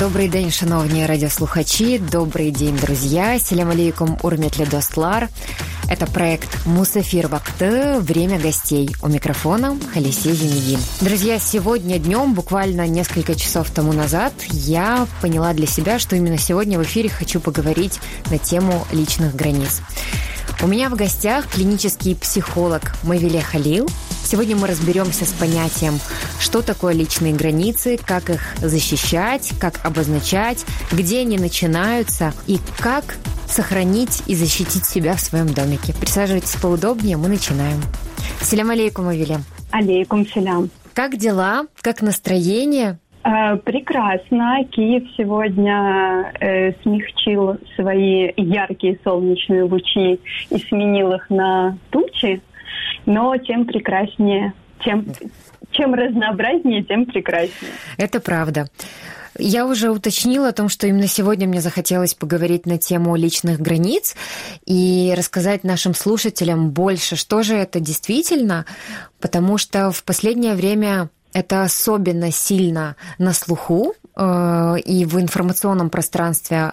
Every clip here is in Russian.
Добрий день, шановні радіослухачі. Добрый день, друзья. Селям алейкум, урметли достлар. Это проект Мусафир Вакты «Время гостей». У микрофона Халисе Зенедин. Друзья, сегодня днем, буквально несколько часов тому назад, я поняла для себя, что именно сегодня в эфире хочу поговорить на тему личных границ. У меня в гостях клинический психолог Мавиле Халил. Сегодня мы разберемся с понятием, что такое личные границы, как их защищать, как обозначать, где они начинаются и как сохранить и защитить себя в своем домике. Присаживайтесь поудобнее, мы начинаем. Селям алейкум, Мавиле. Алейкум селям. Как дела? Как настроение? Э, прекрасно. Киев сегодня э, смягчил свои яркие солнечные лучи и сменил их на тучи, но тем прекраснее, тем, чем разнообразнее, тем прекраснее. Это правда. Я уже уточнила о том, что именно сегодня мне захотелось поговорить на тему личных границ и рассказать нашим слушателям больше, что же это действительно, потому что в последнее время это особенно сильно на слуху э, и в информационном пространстве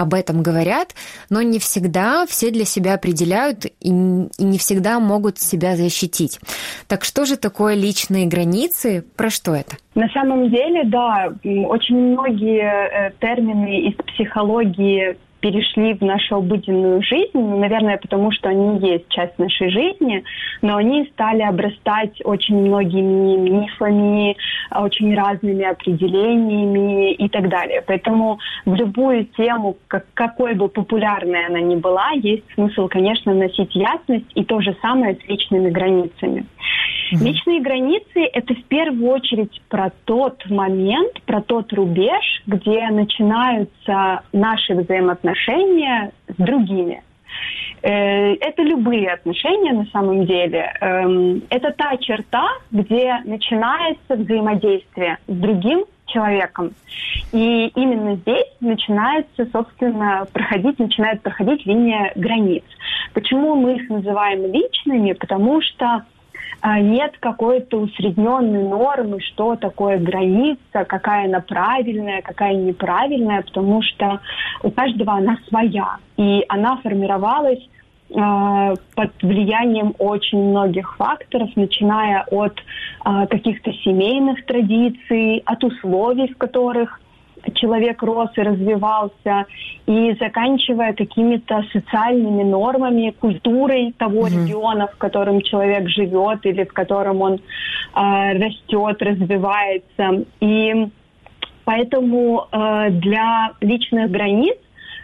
об этом говорят, но не всегда все для себя определяют и, не всегда могут себя защитить. Так что же такое личные границы? Про что это? На самом деле, да, очень многие э, термины из психологии перешли в нашу обыденную жизнь, ну, наверное, потому что они есть часть нашей жизни, но они стали обрастать очень многими мифами, очень разными определениями и так далее. Поэтому в любую тему, как, какой бы популярной она ни была, есть смысл, конечно, вносить ясность и то же самое с личными границами. Угу. Личные границы – это в первую очередь про тот момент, про тот рубеж, где начинаются наши взаимоотношения с другими. Э, это любые отношения на самом деле. Эм, это та черта, где начинается взаимодействие с другим человеком. И именно здесь начинается, собственно, проходить, начинает проходить линия границ. Почему мы их называем личными? Потому что нет какой-то усредненной нормы, что такое граница, какая она правильная, какая неправильная, потому что у каждого она своя. И она формировалась а, под влиянием очень многих факторов, начиная от э, каких-то семейных традиций, от условий, в которых человек рос и развивался, и заканчивая какими-то социальными нормами, культурой того mm-hmm. региона, в котором человек живет или в котором он э, растет, развивается. И поэтому э, для личных границ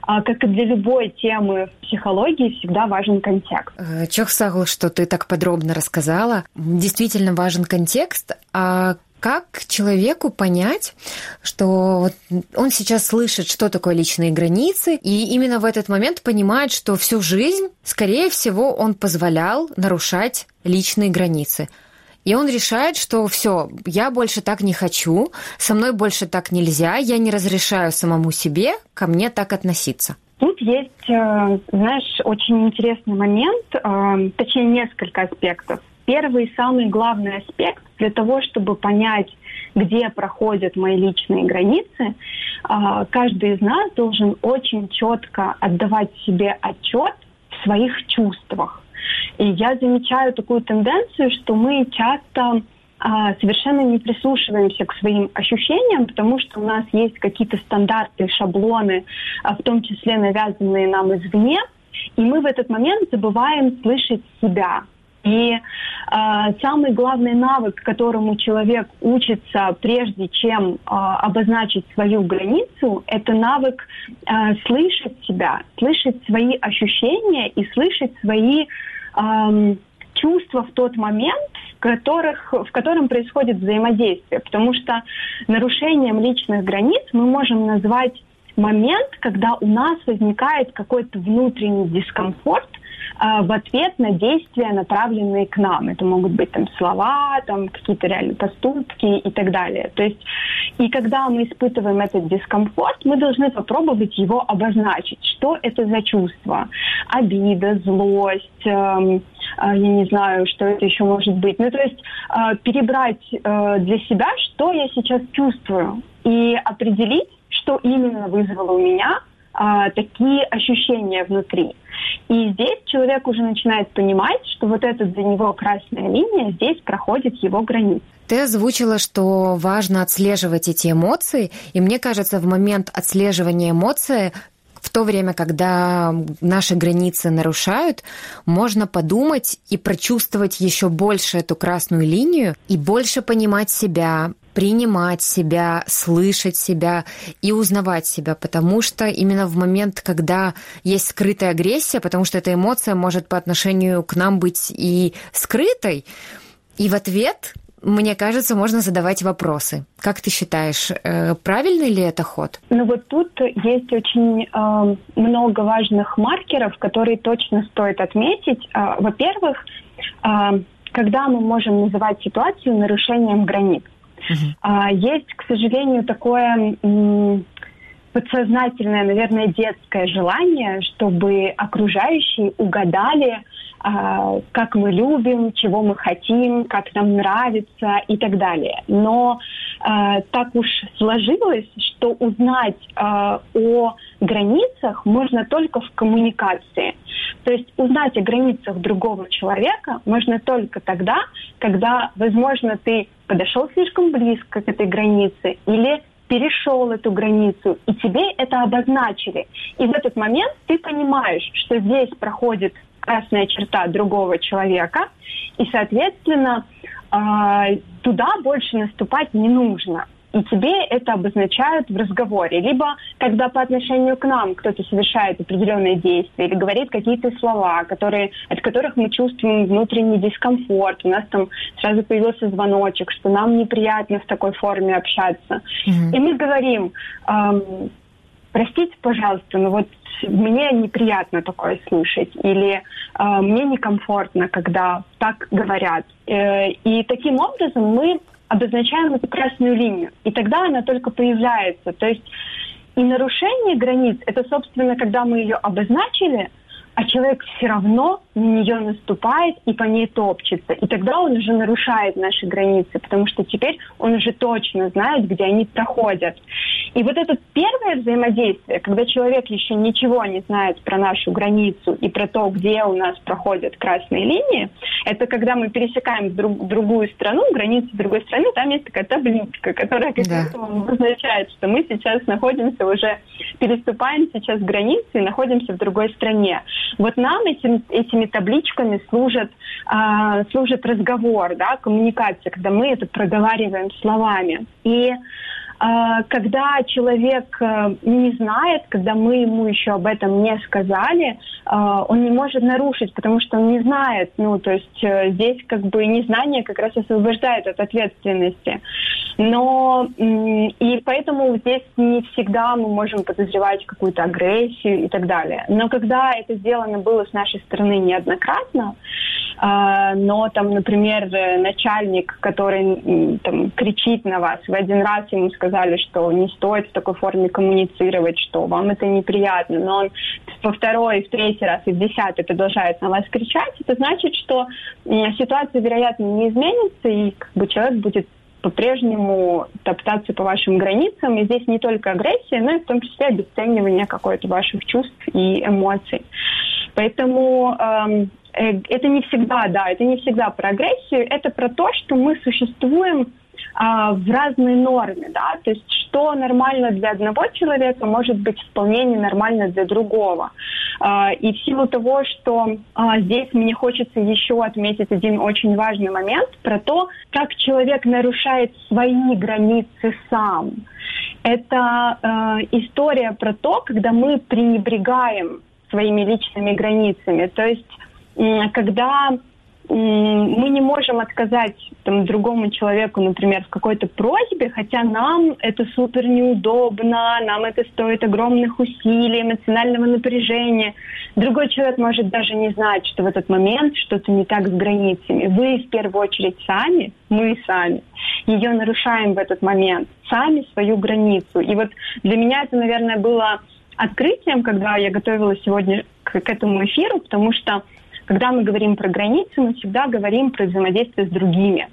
а, как и для любой темы в психологии, всегда важен контекст. Э, Чох Сагл, что ты так подробно рассказала. Действительно важен контекст. А как человеку понять, что вот он сейчас слышит, что такое личные границы, и именно в этот момент понимает, что всю жизнь, скорее всего, он позволял нарушать личные границы. И он решает, что все, я больше так не хочу, со мной больше так нельзя, я не разрешаю самому себе ко мне так относиться. Тут есть, э, знаешь, очень интересный момент, э, точнее несколько аспектов. Первый и самый главный аспект для того, чтобы понять, где проходят мои личные границы, а, каждый из нас должен очень четко отдавать себе отчет в своих чувствах. И я замечаю такую тенденцию, что мы часто а, совершенно не прислушиваемся к своим ощущениям, потому что у нас есть какие-то стандарты, шаблоны, а, в том числе навязанные нам извне, и мы в этот момент забываем слышать себя, и э, самый главный навык, которому человек учится, прежде чем э, обозначить свою границу, это навык э, слышать себя, слышать свои ощущения и слышать свои э, чувства в тот момент, в, которых, в котором происходит взаимодействие. Потому что нарушением личных границ мы можем назвать момент, когда у нас возникает какой-то внутренний дискомфорт – в ответ на действия, направленные к нам. Это могут быть там слова, там какие-то реальные поступки и так далее. То есть, и когда мы испытываем этот дискомфорт, мы должны попробовать его обозначить. Что это за чувство? Обида, злость, эм, э, я не знаю, что это еще может быть. Ну, то есть э, перебрать э, для себя, что я сейчас чувствую, и определить, что именно вызвало у меня а, такие ощущения внутри. И здесь человек уже начинает понимать, что вот эта для него красная линия здесь проходит его границы. Ты озвучила, что важно отслеживать эти эмоции, и мне кажется, в момент отслеживания эмоций в то время, когда наши границы нарушают, можно подумать и прочувствовать еще больше эту красную линию и больше понимать себя, принимать себя, слышать себя и узнавать себя, потому что именно в момент, когда есть скрытая агрессия, потому что эта эмоция может по отношению к нам быть и скрытой, и в ответ мне кажется, можно задавать вопросы. Как ты считаешь, э, правильный ли это ход? Ну вот тут есть очень э, много важных маркеров, которые точно стоит отметить. Э, во-первых, э, когда мы можем называть ситуацию нарушением границ. Uh-huh. Есть, к сожалению, такое подсознательное, наверное, детское желание, чтобы окружающие угадали, как мы любим, чего мы хотим, как нам нравится и так далее. Но а, так уж сложилось, что узнать а, о границах можно только в коммуникации. То есть узнать о границах другого человека можно только тогда, когда, возможно, ты подошел слишком близко к этой границе или перешел эту границу, и тебе это обозначили. И в этот момент ты понимаешь, что здесь проходит красная черта другого человека, и, соответственно, а, туда больше наступать не нужно и тебе это обозначают в разговоре. Либо когда по отношению к нам кто-то совершает определенные действия или говорит какие-то слова, которые, от которых мы чувствуем внутренний дискомфорт. У нас там сразу появился звоночек, что нам неприятно в такой форме общаться. Mm-hmm. И мы говорим, эм, простите, пожалуйста, но вот мне неприятно такое слышать, или э, мне некомфортно, когда так говорят. Э, и таким образом мы обозначаем эту красную линию. И тогда она только появляется. То есть и нарушение границ, это, собственно, когда мы ее обозначили, а человек все равно на нее наступает и по ней топчется. И тогда он уже нарушает наши границы, потому что теперь он уже точно знает, где они проходят. И вот это первое взаимодействие, когда человек еще ничего не знает про нашу границу и про то, где у нас проходят красные линии, это когда мы пересекаем друг, другую страну, границу другой страны, там есть такая табличка, которая как да. означает, что мы сейчас находимся уже, переступаем сейчас границы и находимся в другой стране. Вот нам этим, этими табличками служит, э, служит разговор, да, коммуникация, когда мы это проговариваем словами. И а, когда человек э, не знает, когда мы ему еще об этом не сказали, а, он не может нарушить, потому что он не знает. Ну, то есть э, здесь как бы незнание как раз освобождает от ответственности. Но и поэтому здесь не всегда мы можем подозревать какую-то агрессию и так далее. Но когда это сделано было с нашей стороны неоднократно, а, но там, например, начальник, который там кричит на вас, вы один раз ему сказали, что не стоит в такой форме коммуницировать, что вам это неприятно, но он во второй, в третий раз и в десятый продолжает на вас кричать, это значит, что ситуация, вероятно, не изменится, и как бы человек будет по-прежнему топтаться по вашим границам. И здесь не только агрессия, но и в том числе обесценивание какой-то ваших чувств и эмоций. Поэтому эм, это не всегда, да, это не всегда про агрессию, это про то, что мы существуем а, в разной норме, да, то есть что нормально для одного человека может быть вполне ненормально для другого. А, и в силу того, что а, здесь мне хочется еще отметить один очень важный момент про то, как человек нарушает свои границы сам. Это э, история про то, когда мы пренебрегаем своими личными границами. То есть когда мы не можем отказать там, другому человеку, например, в какой-то просьбе, хотя нам это супер неудобно, нам это стоит огромных усилий, эмоционального напряжения. Другой человек может даже не знать, что в этот момент что-то не так с границами. Вы в первую очередь сами, мы сами, ее нарушаем в этот момент, сами свою границу. И вот для меня это, наверное, было открытием, когда я готовилась сегодня к, к этому эфиру, потому что когда мы говорим про границы, мы всегда говорим про взаимодействие с другими.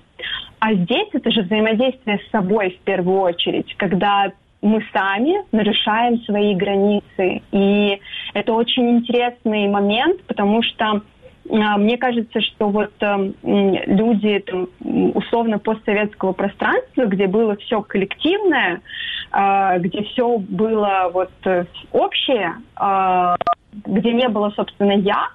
А здесь это же взаимодействие с собой в первую очередь, когда мы сами нарушаем свои границы. И это очень интересный момент, потому что а, мне кажется, что вот э, люди там, условно постсоветского пространства, где было все коллективное, э, где все было вот э, общее, э, где не было, собственно, я,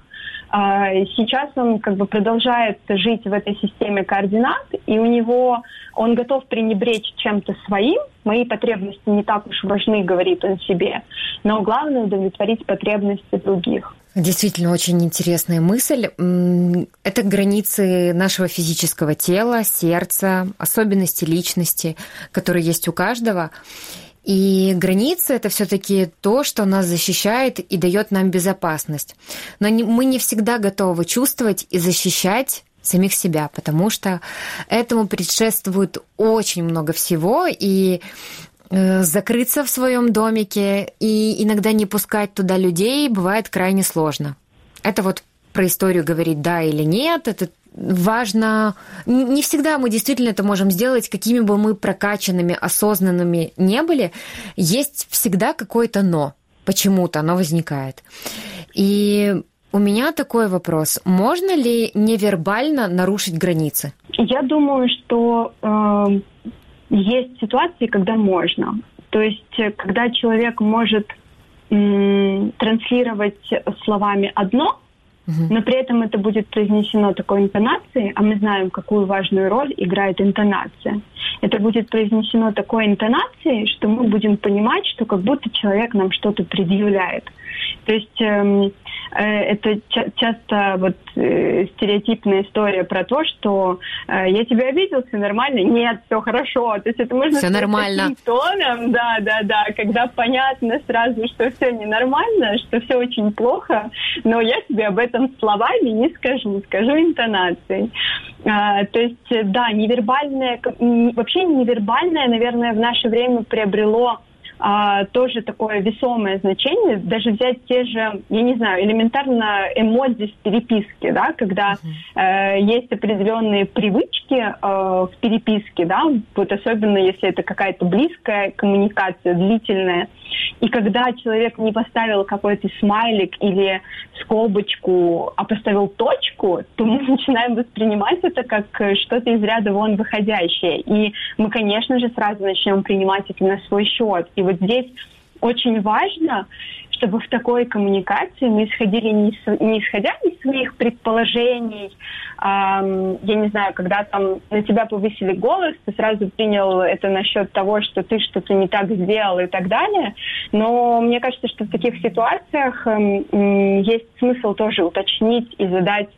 сейчас он как бы продолжает жить в этой системе координат, и у него он готов пренебречь чем-то своим. Мои потребности не так уж важны, говорит он себе. Но главное удовлетворить потребности других. Действительно, очень интересная мысль. Это границы нашего физического тела, сердца, особенности личности, которые есть у каждого. И границы это все-таки то, что нас защищает и дает нам безопасность. Но не, мы не всегда готовы чувствовать и защищать самих себя, потому что этому предшествует очень много всего, и э, закрыться в своем домике и иногда не пускать туда людей бывает крайне сложно. Это вот про историю говорить да или нет, это важно... Не всегда мы действительно это можем сделать, какими бы мы прокачанными, осознанными не были. Есть всегда какое-то «но». Почему-то оно возникает. И у меня такой вопрос. Можно ли невербально нарушить границы? Я думаю, что э, есть ситуации, когда можно. То есть, э, когда человек может э, транслировать словами одно, но при этом это будет произнесено такой интонацией, а мы знаем, какую важную роль играет интонация. Это будет произнесено такой интонацией, что мы будем понимать, что как будто человек нам что-то предъявляет. То есть эм, это ча- часто вот э, стереотипная история про то, что э, я тебя обидел, все нормально, нет, все хорошо. То есть это можно все нормально. тоном, да, да, да, когда понятно сразу, что все ненормально, что все очень плохо, но я тебе об этом словами не скажу, скажу интонацией. То есть, да, невербальное, вообще невербальное, наверное, в наше время приобрело а, тоже такое весомое значение. Даже взять те же, я не знаю, элементарно эмодзи в переписке, да, когда uh-huh. э, есть определенные привычки э, в переписке, да, вот особенно если это какая-то близкая коммуникация, длительная, и когда человек не поставил какой-то смайлик или скобочку, а поставил точку, то мы начинаем воспринимать это как что-то из ряда вон выходящее. И мы, конечно же, сразу начнем принимать это на свой счет. И вот здесь очень важно, чтобы в такой коммуникации мы исходили не, не исходя из своих предположений, эм, я не знаю, когда там на тебя повысили голос, ты сразу принял это насчет того, что ты что-то не так сделал и так далее. Но мне кажется, что в таких ситуациях эм, есть смысл тоже уточнить и задать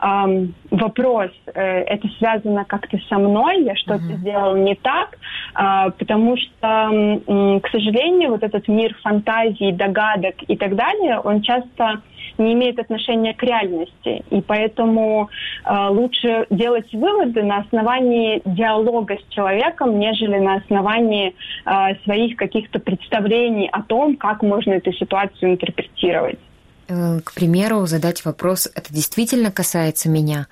эм, вопрос, э, это связано как-то со мной, я что-то uh-huh. сделал не так, э, потому что, э, к сожалению, вот этот мир фантазий, догадок и так далее, он часто не имеет отношения к реальности. И поэтому э, лучше делать выводы на основании диалога с человеком, нежели на основании э, своих каких-то представлений о том, как можно эту ситуацию интерпретировать. Э, к примеру, задать вопрос, это действительно касается меня?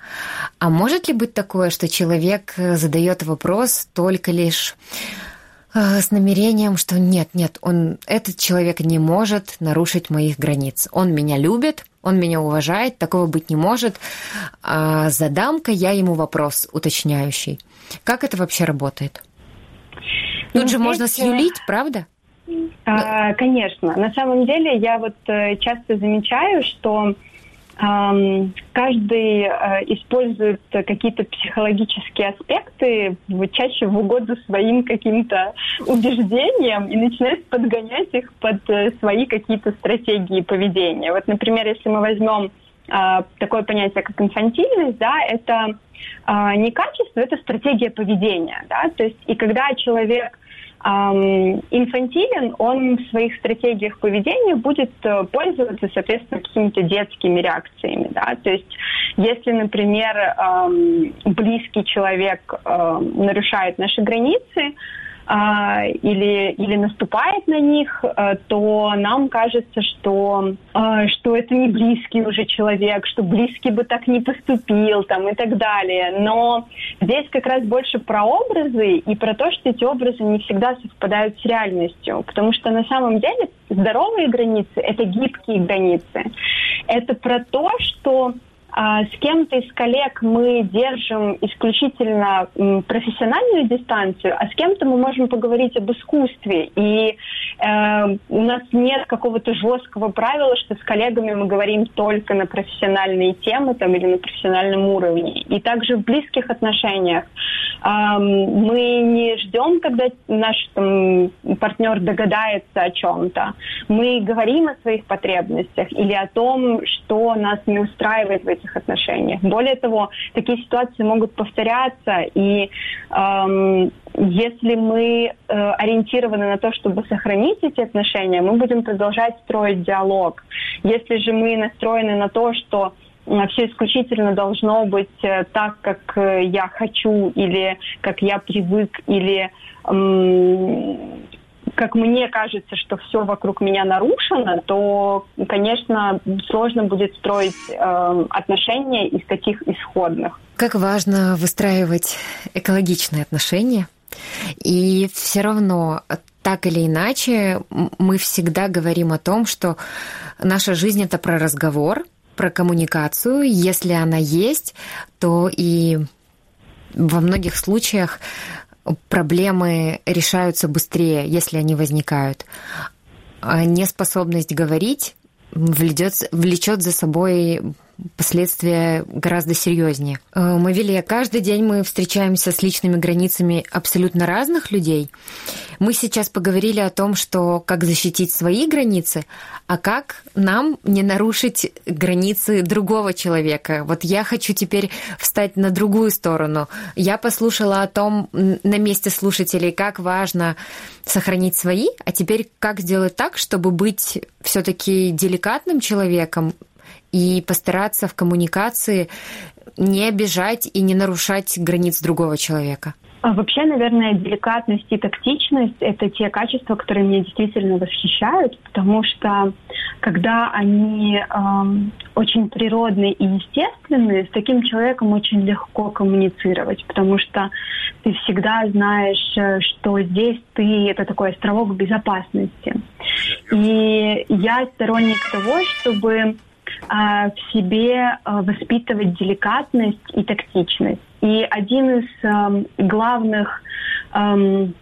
А может ли быть такое, что человек э, задает вопрос только лишь э, с намерением, что нет, нет, он, этот человек не может нарушить моих границ. Он меня любит, он меня уважает, такого быть не может. А задам-ка я ему вопрос уточняющий. Как это вообще работает? Тут ну, же можно сюлить, правда? А, конечно. На самом деле я вот э, часто замечаю, что каждый э, использует какие-то психологические аспекты чаще в угоду своим каким-то убеждениям и начинает подгонять их под э, свои какие-то стратегии поведения. Вот, например, если мы возьмем а, такое понятие, как инфантильность, да, это а, не качество, это стратегия поведения, да, то есть и когда человек инфантилен, он в своих стратегиях поведения будет э, пользоваться, соответственно, какими-то детскими реакциями. Да? То есть, если, например, близкий человек нарушает наши границы, а, или, или наступает на них, а, то нам кажется, что, а, что это не близкий уже человек, что близкий бы так не поступил там, и так далее. Но здесь как раз больше про образы и про то, что эти образы не всегда совпадают с реальностью. Потому что на самом деле здоровые границы — это гибкие границы. Это про то, что с кем-то из коллег мы держим исключительно профессиональную дистанцию, а с кем-то мы можем поговорить об искусстве. И э, у нас нет какого-то жесткого правила, что с коллегами мы говорим только на профессиональные темы там, или на профессиональном уровне. И также в близких отношениях э, мы не ждем, когда наш там, партнер догадается о чем-то. Мы говорим о своих потребностях или о том, что нас не устраивает в этих этих отношениях. Более того, такие ситуации могут повторяться, и эм, если мы э, ориентированы на то, чтобы сохранить эти отношения, мы будем продолжать строить диалог. Если же мы настроены на то, что э, все исключительно должно быть э, так, как э, я хочу, или как я привык, или как мне кажется, что все вокруг меня нарушено, то, конечно, сложно будет строить э, отношения из таких исходных. Как важно выстраивать экологичные отношения. И все равно так или иначе мы всегда говорим о том, что наша жизнь это про разговор, про коммуникацию. Если она есть, то и во многих случаях проблемы решаются быстрее, если они возникают. А неспособность говорить влечет, влечет за собой последствия гораздо серьезнее. Э, Мавилия, каждый день мы встречаемся с личными границами абсолютно разных людей. Мы сейчас поговорили о том, что как защитить свои границы, а как нам не нарушить границы другого человека. Вот я хочу теперь встать на другую сторону. Я послушала о том на месте слушателей, как важно сохранить свои, а теперь как сделать так, чтобы быть все-таки деликатным человеком, и постараться в коммуникации не обижать и не нарушать границ другого человека? А вообще, наверное, деликатность и тактичность – это те качества, которые меня действительно восхищают, потому что когда они эм, очень природные и естественные, с таким человеком очень легко коммуницировать, потому что ты всегда знаешь, э, что здесь ты – это такой островок безопасности. И я сторонник того, чтобы в себе а, воспитывать деликатность и тактичность. И один из эм, главных эм,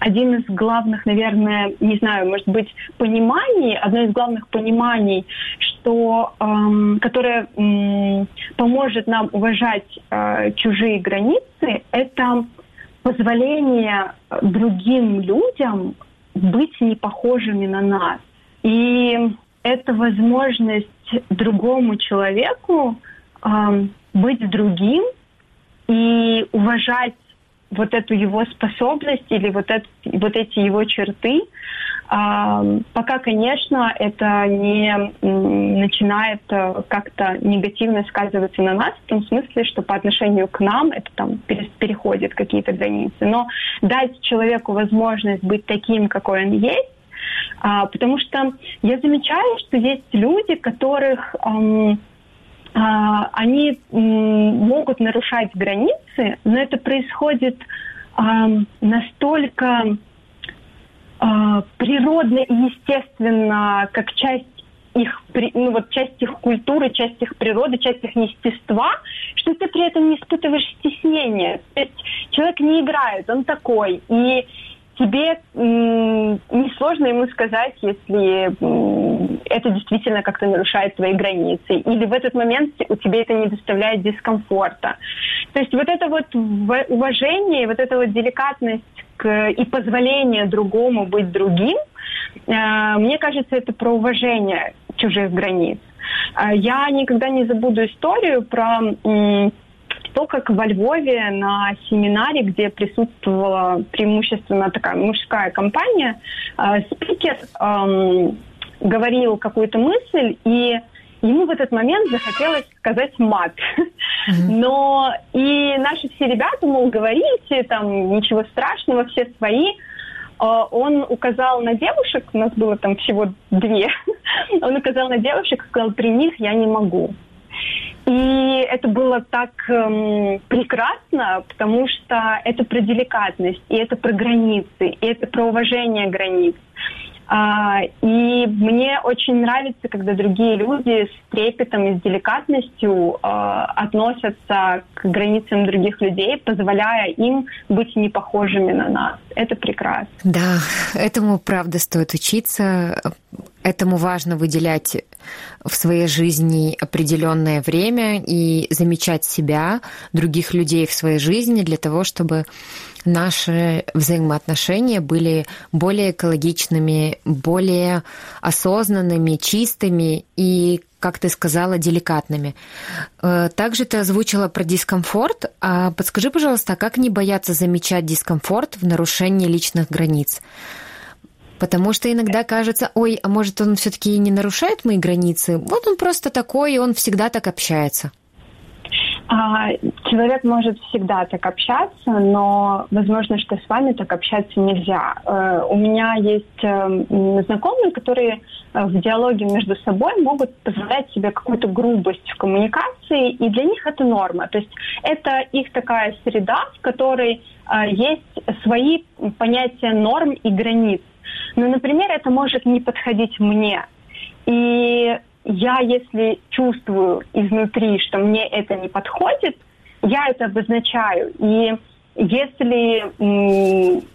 один из главных, наверное, не знаю, может быть, пониманий, одно из главных пониманий, что, эм, которое эм, поможет нам уважать э, чужие границы, это позволение другим людям быть не похожими на нас. И это возможность другому человеку э, быть другим и уважать вот эту его способность или вот, это, вот эти его черты, э, пока, конечно, это не начинает э, как-то негативно сказываться на нас, в том смысле, что по отношению к нам это там переходит какие-то границы. Но дать человеку возможность быть таким, какой он есть, а, потому что я замечаю, что есть люди, которых эм, а, они м, могут нарушать границы, но это происходит эм, настолько э, природно и естественно, как часть их, ну вот часть их культуры, часть их природы, часть их естества, что ты при этом не испытываешь стеснения. То есть человек не играет, он такой. И тебе несложно ему сказать, если это действительно как-то нарушает твои границы, или в этот момент у тебя это не доставляет дискомфорта. То есть вот это вот уважение, вот эта вот деликатность к, и позволение другому быть другим, э, мне кажется, это про уважение чужих границ. Я никогда не забуду историю про то, как во Львове на семинаре, где присутствовала преимущественно такая мужская компания, спикер эм, говорил какую-то мысль, и ему в этот момент захотелось сказать мат. Но и наши все ребята, мол, говорите, там ничего страшного, все свои. А, он указал на девушек, у нас было там всего две, он указал на девушек сказал, при них я не могу. И это было так эм, прекрасно, потому что это про деликатность, и это про границы, и это про уважение границ. А, и мне очень нравится, когда другие люди с трепетом и с деликатностью а, относятся к границам других людей, позволяя им быть не похожими на нас. Это прекрасно. Да, этому правда стоит учиться. Этому важно выделять в своей жизни определенное время и замечать себя, других людей в своей жизни для того, чтобы наши взаимоотношения были более экологичными, более осознанными, чистыми и как ты сказала, деликатными. Э, также ты озвучила про дискомфорт. А подскажи, пожалуйста, а как не бояться замечать дискомфорт в нарушении личных границ? Потому что иногда кажется, ой, а может он все-таки не нарушает мои границы? Вот он просто такой, и он всегда так общается. А, человек может всегда так общаться, но возможно, что с вами так общаться нельзя. Э, у меня есть э, знакомые, которые э, в диалоге между собой могут позволять себе какую-то грубость в коммуникации, и для них это норма. То есть это их такая среда, в которой есть свои понятия норм и границ. Но, например, это может не подходить мне. И я, если чувствую изнутри, что мне это не подходит, я это обозначаю. И если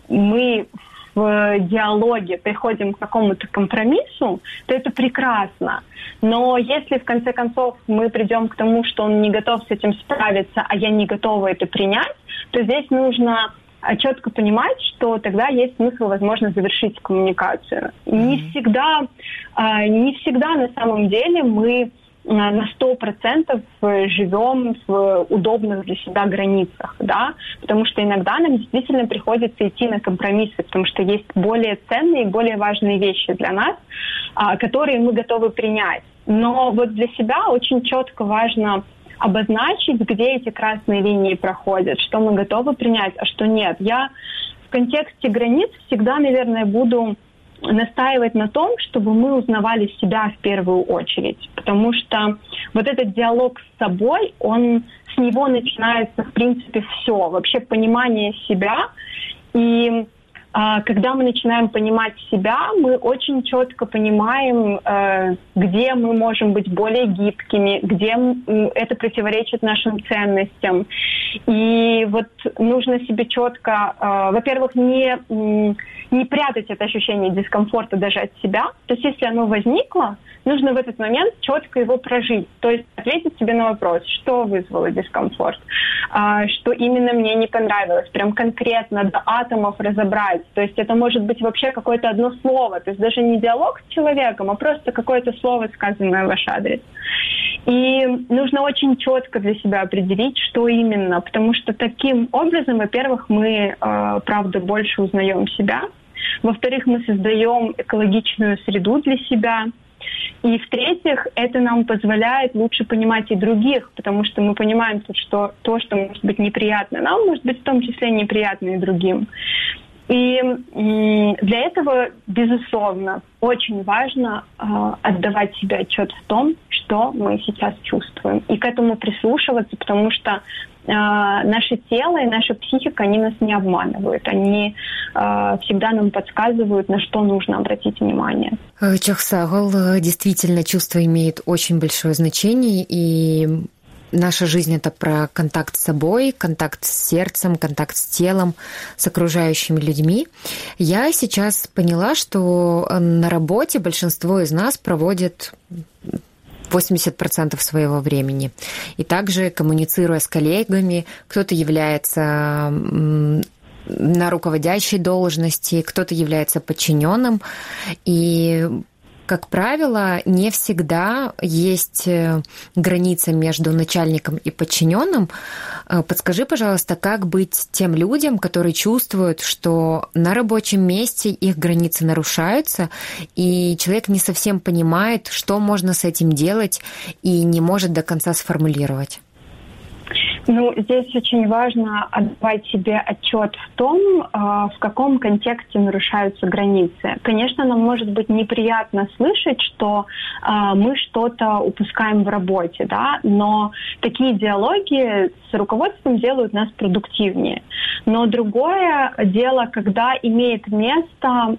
мы в диалоге приходим к какому-то компромиссу, то это прекрасно. Но если в конце концов мы придем к тому, что он не готов с этим справиться, а я не готова это принять, то здесь нужно четко понимать, что тогда есть смысл, возможно, завершить коммуникацию. Mm-hmm. Не всегда, а, не всегда на самом деле мы а, на сто процентов живем в удобных для себя границах, да, потому что иногда нам действительно приходится идти на компромиссы, потому что есть более ценные и более важные вещи для нас, которые мы готовы принять. Но вот для себя очень четко важно обозначить, где эти красные линии проходят, что мы готовы принять, а что нет. Я в контексте границ всегда, наверное, буду настаивать на том, чтобы мы узнавали себя в первую очередь. Потому что вот этот диалог с собой, он с него начинается, в принципе, все. Вообще понимание себя. И когда мы начинаем понимать себя, мы очень четко понимаем, э, где мы можем быть более гибкими, где это противоречит нашим ценностям. И вот нужно себе четко, э, во-первых, не, не прятать это ощущение дискомфорта даже от себя. То есть если оно возникло, нужно в этот момент четко его прожить. То есть ответить себе на вопрос, что вызвало дискомфорт, а, что именно мне не понравилось, прям конкретно до атомов разобрать. То есть это может быть вообще какое-то одно слово, то есть даже не диалог с человеком, а просто какое-то слово, сказанное в ваш адрес. И нужно очень четко для себя определить, что именно, потому что таким образом, во-первых, мы, э, правда, больше узнаем себя, во-вторых, мы создаем экологичную среду для себя, и в-третьих, это нам позволяет лучше понимать и других, потому что мы понимаем, что то, что может быть неприятно нам, может быть в том числе неприятно и другим. И для этого, безусловно, очень важно э, отдавать себе отчет в том, что мы сейчас чувствуем, и к этому прислушиваться, потому что а, наше тело и наша психика, они нас не обманывают. Они э, всегда нам подсказывают, на что нужно обратить внимание. Э, Чахсагал, э, действительно, чувство имеет очень большое значение, и наша жизнь это про контакт с собой, контакт с сердцем, контакт с телом, с окружающими людьми. Я сейчас поняла, что на работе большинство из нас проводит 80% своего времени. И также коммуницируя с коллегами, кто-то является на руководящей должности, кто-то является подчиненным. И как правило, не всегда есть э, граница между начальником и подчиненным. Э, подскажи, пожалуйста, как быть тем людям, которые чувствуют, что на рабочем месте их границы нарушаются, и человек не совсем понимает, что можно с этим делать, и не может до конца сформулировать? Ну, здесь очень важно отдавать себе отчет в том, а, в каком контексте нарушаются границы. Конечно, нам может быть неприятно слышать, что а, мы что-то упускаем в работе, да, но такие диалоги с руководством делают нас продуктивнее. Но другое дело, когда имеет место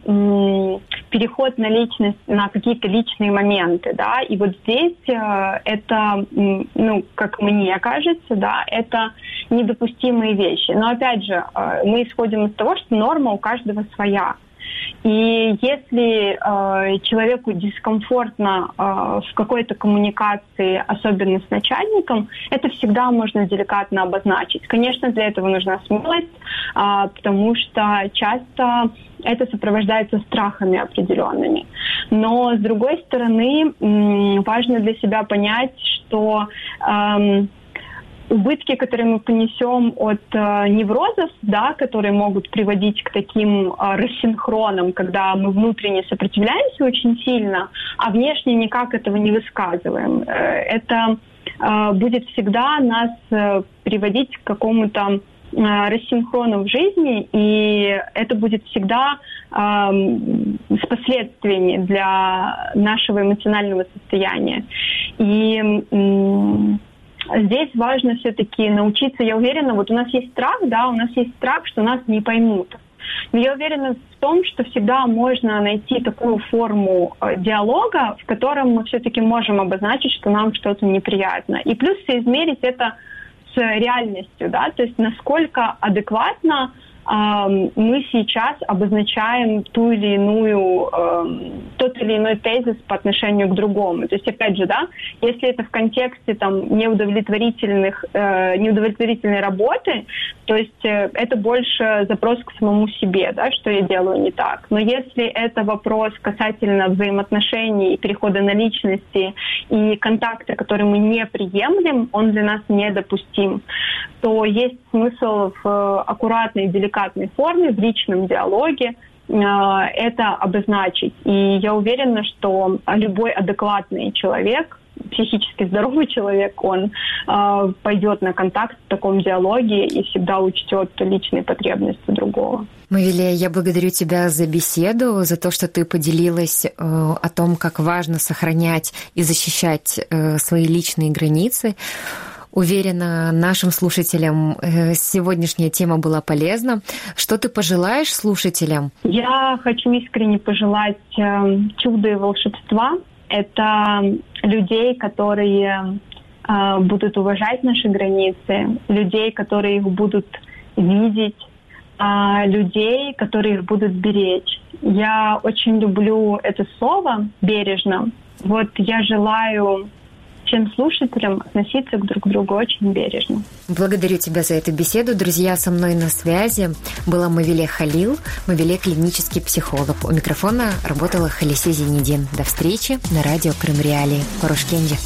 переход на личность, на какие-то личные моменты, да, и вот здесь э, это, ну, как мне кажется, да, это недопустимые вещи. Но опять же, э, мы исходим из того, что норма у каждого своя. И если э, человеку дискомфортно э, в какой-то коммуникации, особенно с начальником, это всегда можно деликатно обозначить. Конечно, для этого нужна смелость, э, потому что часто это сопровождается страхами определенными. Но с другой стороны, э, важно для себя понять, что э, убытки, которые мы понесем от э, неврозов, да, которые могут приводить к таким э, рассинхронам, когда мы внутренне сопротивляемся очень сильно, а внешне никак этого не высказываем. Э, это э, будет всегда нас э, приводить к какому-то э, рассинхрону в жизни, и это будет всегда э, с последствиями для нашего эмоционального состояния. И э, здесь важно все-таки научиться, я уверена, вот у нас есть страх, да, у нас есть страх, что нас не поймут. Но я уверена в том, что всегда можно найти такую форму э, диалога, в котором мы все-таки можем обозначить, что нам что-то неприятно. И плюс соизмерить это с реальностью, да, то есть насколько адекватно мы сейчас обозначаем ту или иную, тот или иной тезис по отношению к другому. То есть, опять же, да, если это в контексте там, неудовлетворительных, э, неудовлетворительной работы, то есть э, это больше запрос к самому себе, да, что я делаю не так. Но если это вопрос касательно взаимоотношений, перехода на личности и контакта, который мы не приемлем, он для нас недопустим, то есть смысл в э, аккуратной, деликатной форме, в личном диалоге э, это обозначить. И я уверена, что любой адекватный человек, психически здоровый человек, он э, пойдет на контакт в таком диалоге и всегда учтет личные потребности другого. Мавилия, я благодарю тебя за беседу, за то, что ты поделилась э, о том, как важно сохранять и защищать э, свои личные границы. Уверена, нашим слушателям э, сегодняшняя тема была полезна. Что ты пожелаешь слушателям? Я хочу искренне пожелать э, чуда и волшебства. Это людей, которые э, будут уважать наши границы, людей, которые их будут видеть, людей, которые их будут беречь. Я очень люблю это слово бережно. Вот я желаю всем слушателям относиться к друг другу очень бережно. Благодарю тебя за эту беседу. Друзья, со мной на связи была Мавиле Халил, Мавиле клинический психолог. У микрофона работала Халисе Зенедин. До встречи на радио Крым Реалии. Порошкенджи.